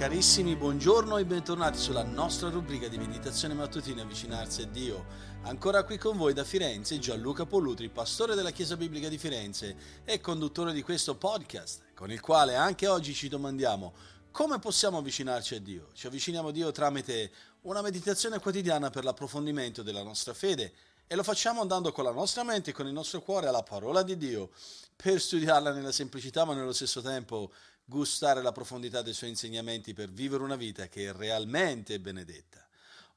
Carissimi, buongiorno e bentornati sulla nostra rubrica di meditazione mattutina Avvicinarsi a Dio. Ancora qui con voi da Firenze Gianluca Pollutri, pastore della Chiesa Biblica di Firenze e conduttore di questo podcast, con il quale anche oggi ci domandiamo come possiamo avvicinarci a Dio. Ci avviciniamo a Dio tramite una meditazione quotidiana per l'approfondimento della nostra fede e lo facciamo andando con la nostra mente e con il nostro cuore alla parola di Dio per studiarla nella semplicità ma nello stesso tempo gustare la profondità dei suoi insegnamenti per vivere una vita che è realmente benedetta.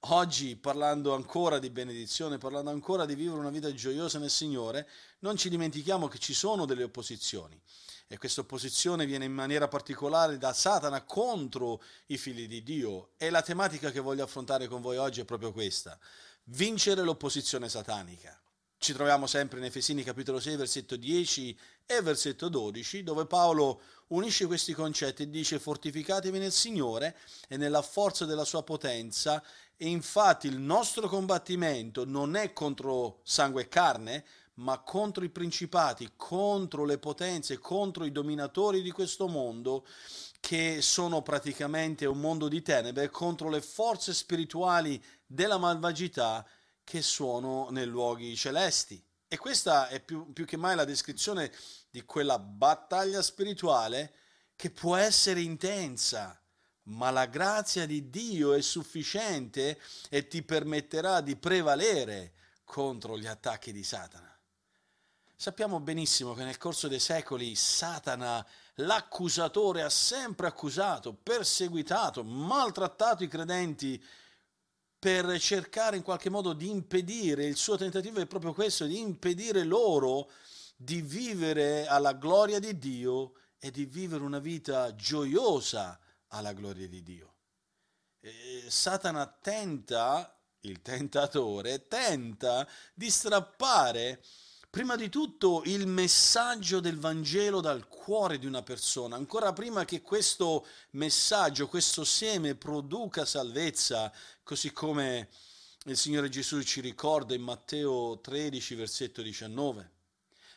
Oggi, parlando ancora di benedizione, parlando ancora di vivere una vita gioiosa nel Signore, non ci dimentichiamo che ci sono delle opposizioni. E questa opposizione viene in maniera particolare da Satana contro i figli di Dio. E la tematica che voglio affrontare con voi oggi è proprio questa. Vincere l'opposizione satanica. Ci troviamo sempre in Efesini capitolo 6, versetto 10 e versetto 12, dove Paolo unisce questi concetti e dice fortificatevi nel Signore e nella forza della sua potenza e infatti il nostro combattimento non è contro sangue e carne, ma contro i principati, contro le potenze, contro i dominatori di questo mondo che sono praticamente un mondo di tenebre, contro le forze spirituali della malvagità che sono nei luoghi celesti. E questa è più, più che mai la descrizione di quella battaglia spirituale che può essere intensa, ma la grazia di Dio è sufficiente e ti permetterà di prevalere contro gli attacchi di Satana. Sappiamo benissimo che nel corso dei secoli Satana, l'accusatore, ha sempre accusato, perseguitato, maltrattato i credenti per cercare in qualche modo di impedire, il suo tentativo è proprio questo, di impedire loro di vivere alla gloria di Dio e di vivere una vita gioiosa alla gloria di Dio. E Satana tenta, il tentatore, tenta di strappare prima di tutto il messaggio del Vangelo dal cuore di una persona, ancora prima che questo messaggio, questo seme produca salvezza, così come il Signore Gesù ci ricorda in Matteo 13, versetto 19.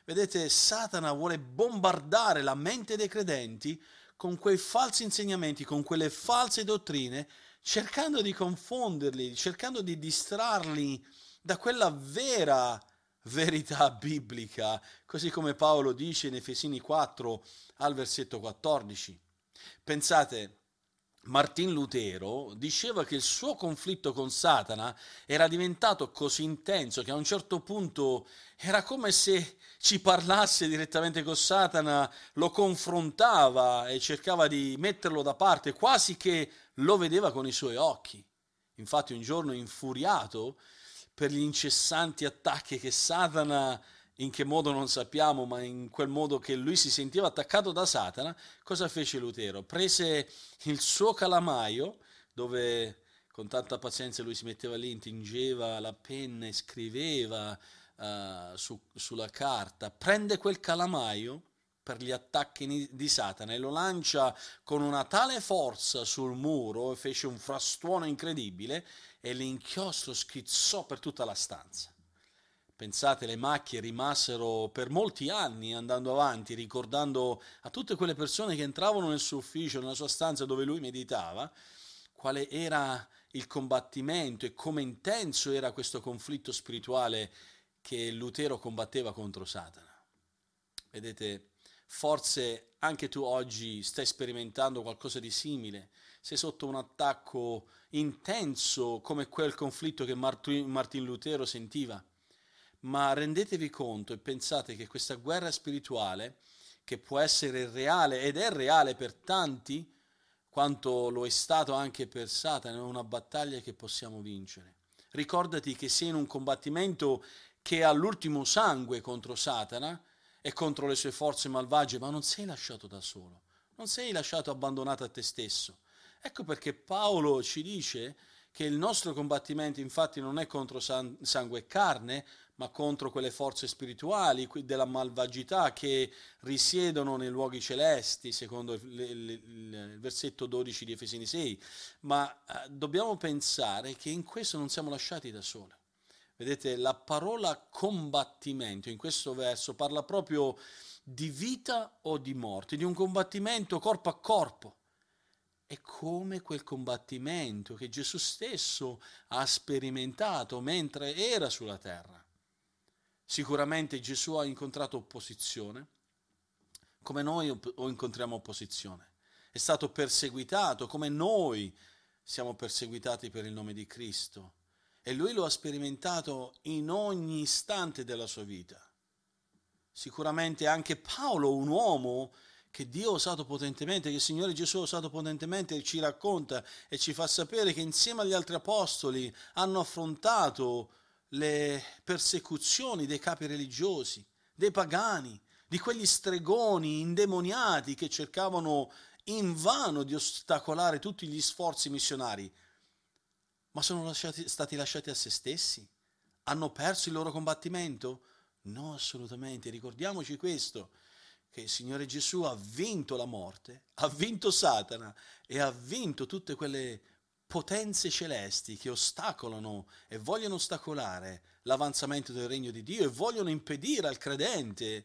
Vedete, Satana vuole bombardare la mente dei credenti con quei falsi insegnamenti, con quelle false dottrine, cercando di confonderli, cercando di distrarli da quella vera verità biblica, così come Paolo dice in Efesini 4 al versetto 14. Pensate, Martin Lutero diceva che il suo conflitto con Satana era diventato così intenso che a un certo punto era come se ci parlasse direttamente con Satana, lo confrontava e cercava di metterlo da parte, quasi che lo vedeva con i suoi occhi. Infatti un giorno infuriato per gli incessanti attacchi che Satana, in che modo non sappiamo, ma in quel modo che lui si sentiva attaccato da Satana, cosa fece Lutero? Prese il suo calamaio, dove con tanta pazienza lui si metteva lì, intingeva la penna e scriveva uh, su, sulla carta, prende quel calamaio per gli attacchi di Satana e lo lancia con una tale forza sul muro e fece un frastuono incredibile e l'inchiostro schizzò per tutta la stanza. Pensate, le macchie rimasero per molti anni andando avanti, ricordando a tutte quelle persone che entravano nel suo ufficio, nella sua stanza dove lui meditava, quale era il combattimento e come intenso era questo conflitto spirituale che Lutero combatteva contro Satana. Vedete, Forse anche tu oggi stai sperimentando qualcosa di simile, sei sotto un attacco intenso come quel conflitto che Martin Lutero sentiva. Ma rendetevi conto e pensate che questa guerra spirituale, che può essere reale ed è reale per tanti, quanto lo è stato anche per Satana, è una battaglia che possiamo vincere. Ricordati che sei in un combattimento che ha l'ultimo sangue contro Satana, e contro le sue forze malvagie, ma non sei lasciato da solo, non sei lasciato abbandonato a te stesso. Ecco perché Paolo ci dice che il nostro combattimento infatti non è contro sangue e carne, ma contro quelle forze spirituali della malvagità che risiedono nei luoghi celesti, secondo il, il, il versetto 12 di Efesini 6. Ma eh, dobbiamo pensare che in questo non siamo lasciati da soli. Vedete, la parola combattimento in questo verso parla proprio di vita o di morte, di un combattimento corpo a corpo. è come quel combattimento che Gesù stesso ha sperimentato mentre era sulla terra. Sicuramente Gesù ha incontrato opposizione, come noi incontriamo opposizione. È stato perseguitato come noi siamo perseguitati per il nome di Cristo. E lui lo ha sperimentato in ogni istante della sua vita. Sicuramente anche Paolo, un uomo che Dio ha usato potentemente, che il Signore Gesù ha usato potentemente, ci racconta e ci fa sapere che insieme agli altri apostoli hanno affrontato le persecuzioni dei capi religiosi, dei pagani, di quegli stregoni indemoniati che cercavano invano di ostacolare tutti gli sforzi missionari, ma sono lasciati, stati lasciati a se stessi? Hanno perso il loro combattimento? No, assolutamente. Ricordiamoci questo che il Signore Gesù ha vinto la morte, ha vinto Satana e ha vinto tutte quelle potenze celesti che ostacolano e vogliono ostacolare l'avanzamento del regno di Dio e vogliono impedire al credente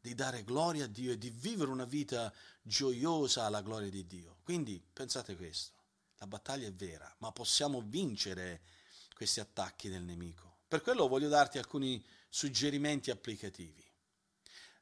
di dare gloria a Dio e di vivere una vita gioiosa alla gloria di Dio. Quindi pensate questo, la battaglia è vera, ma possiamo vincere questi attacchi del nemico. Per quello voglio darti alcuni suggerimenti applicativi.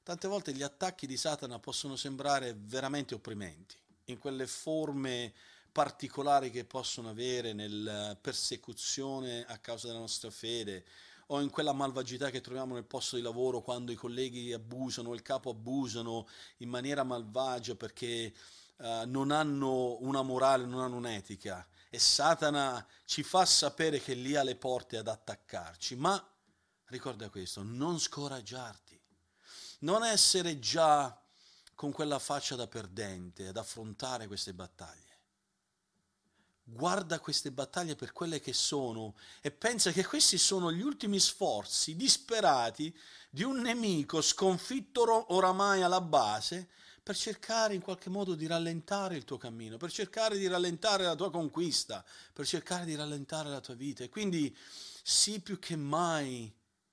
Tante volte gli attacchi di Satana possono sembrare veramente opprimenti, in quelle forme particolari che possono avere nella persecuzione a causa della nostra fede o in quella malvagità che troviamo nel posto di lavoro quando i colleghi abusano, il capo abusano in maniera malvagia perché uh, non hanno una morale, non hanno un'etica. E Satana ci fa sapere che lì ha le porte ad attaccarci, ma ricorda questo, non scoraggiarti. Non essere già con quella faccia da perdente ad affrontare queste battaglie. Guarda queste battaglie per quelle che sono e pensa che questi sono gli ultimi sforzi disperati di un nemico sconfitto oramai alla base per cercare in qualche modo di rallentare il tuo cammino, per cercare di rallentare la tua conquista, per cercare di rallentare la tua vita. E quindi sii più che mai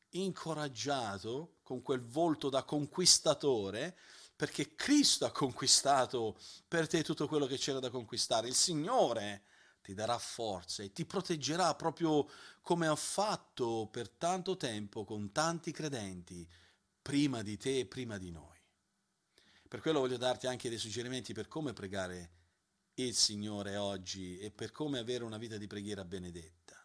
incoraggiato con quel volto da conquistatore, perché Cristo ha conquistato per te tutto quello che c'era da conquistare. Il Signore ti darà forza e ti proteggerà proprio come ha fatto per tanto tempo con tanti credenti prima di te e prima di noi. Per quello voglio darti anche dei suggerimenti per come pregare il Signore oggi e per come avere una vita di preghiera benedetta.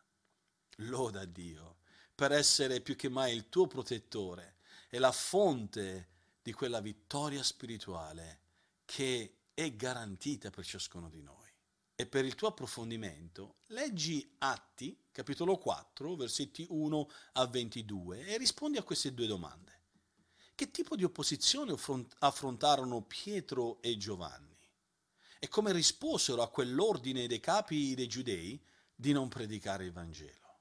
Loda Dio per essere più che mai il tuo protettore e la fonte di quella vittoria spirituale che è garantita per ciascuno di noi. E per il tuo approfondimento, leggi Atti, capitolo 4, versetti 1 a 22 e rispondi a queste due domande. Che tipo di opposizione affrontarono Pietro e Giovanni? E come risposero a quell'ordine dei capi dei giudei di non predicare il Vangelo?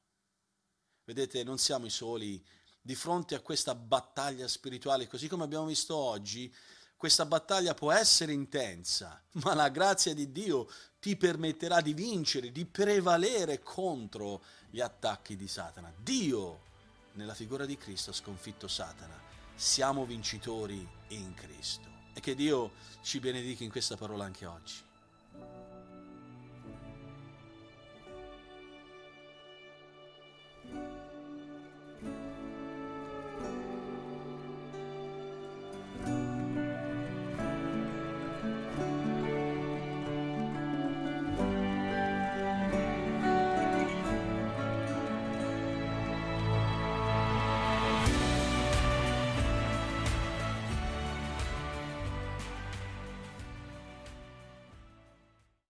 Vedete, non siamo i soli di fronte a questa battaglia spirituale, così come abbiamo visto oggi, questa battaglia può essere intensa, ma la grazia di Dio ti permetterà di vincere, di prevalere contro gli attacchi di Satana. Dio, nella figura di Cristo, ha sconfitto Satana. Siamo vincitori in Cristo. E che Dio ci benedica in questa parola anche oggi.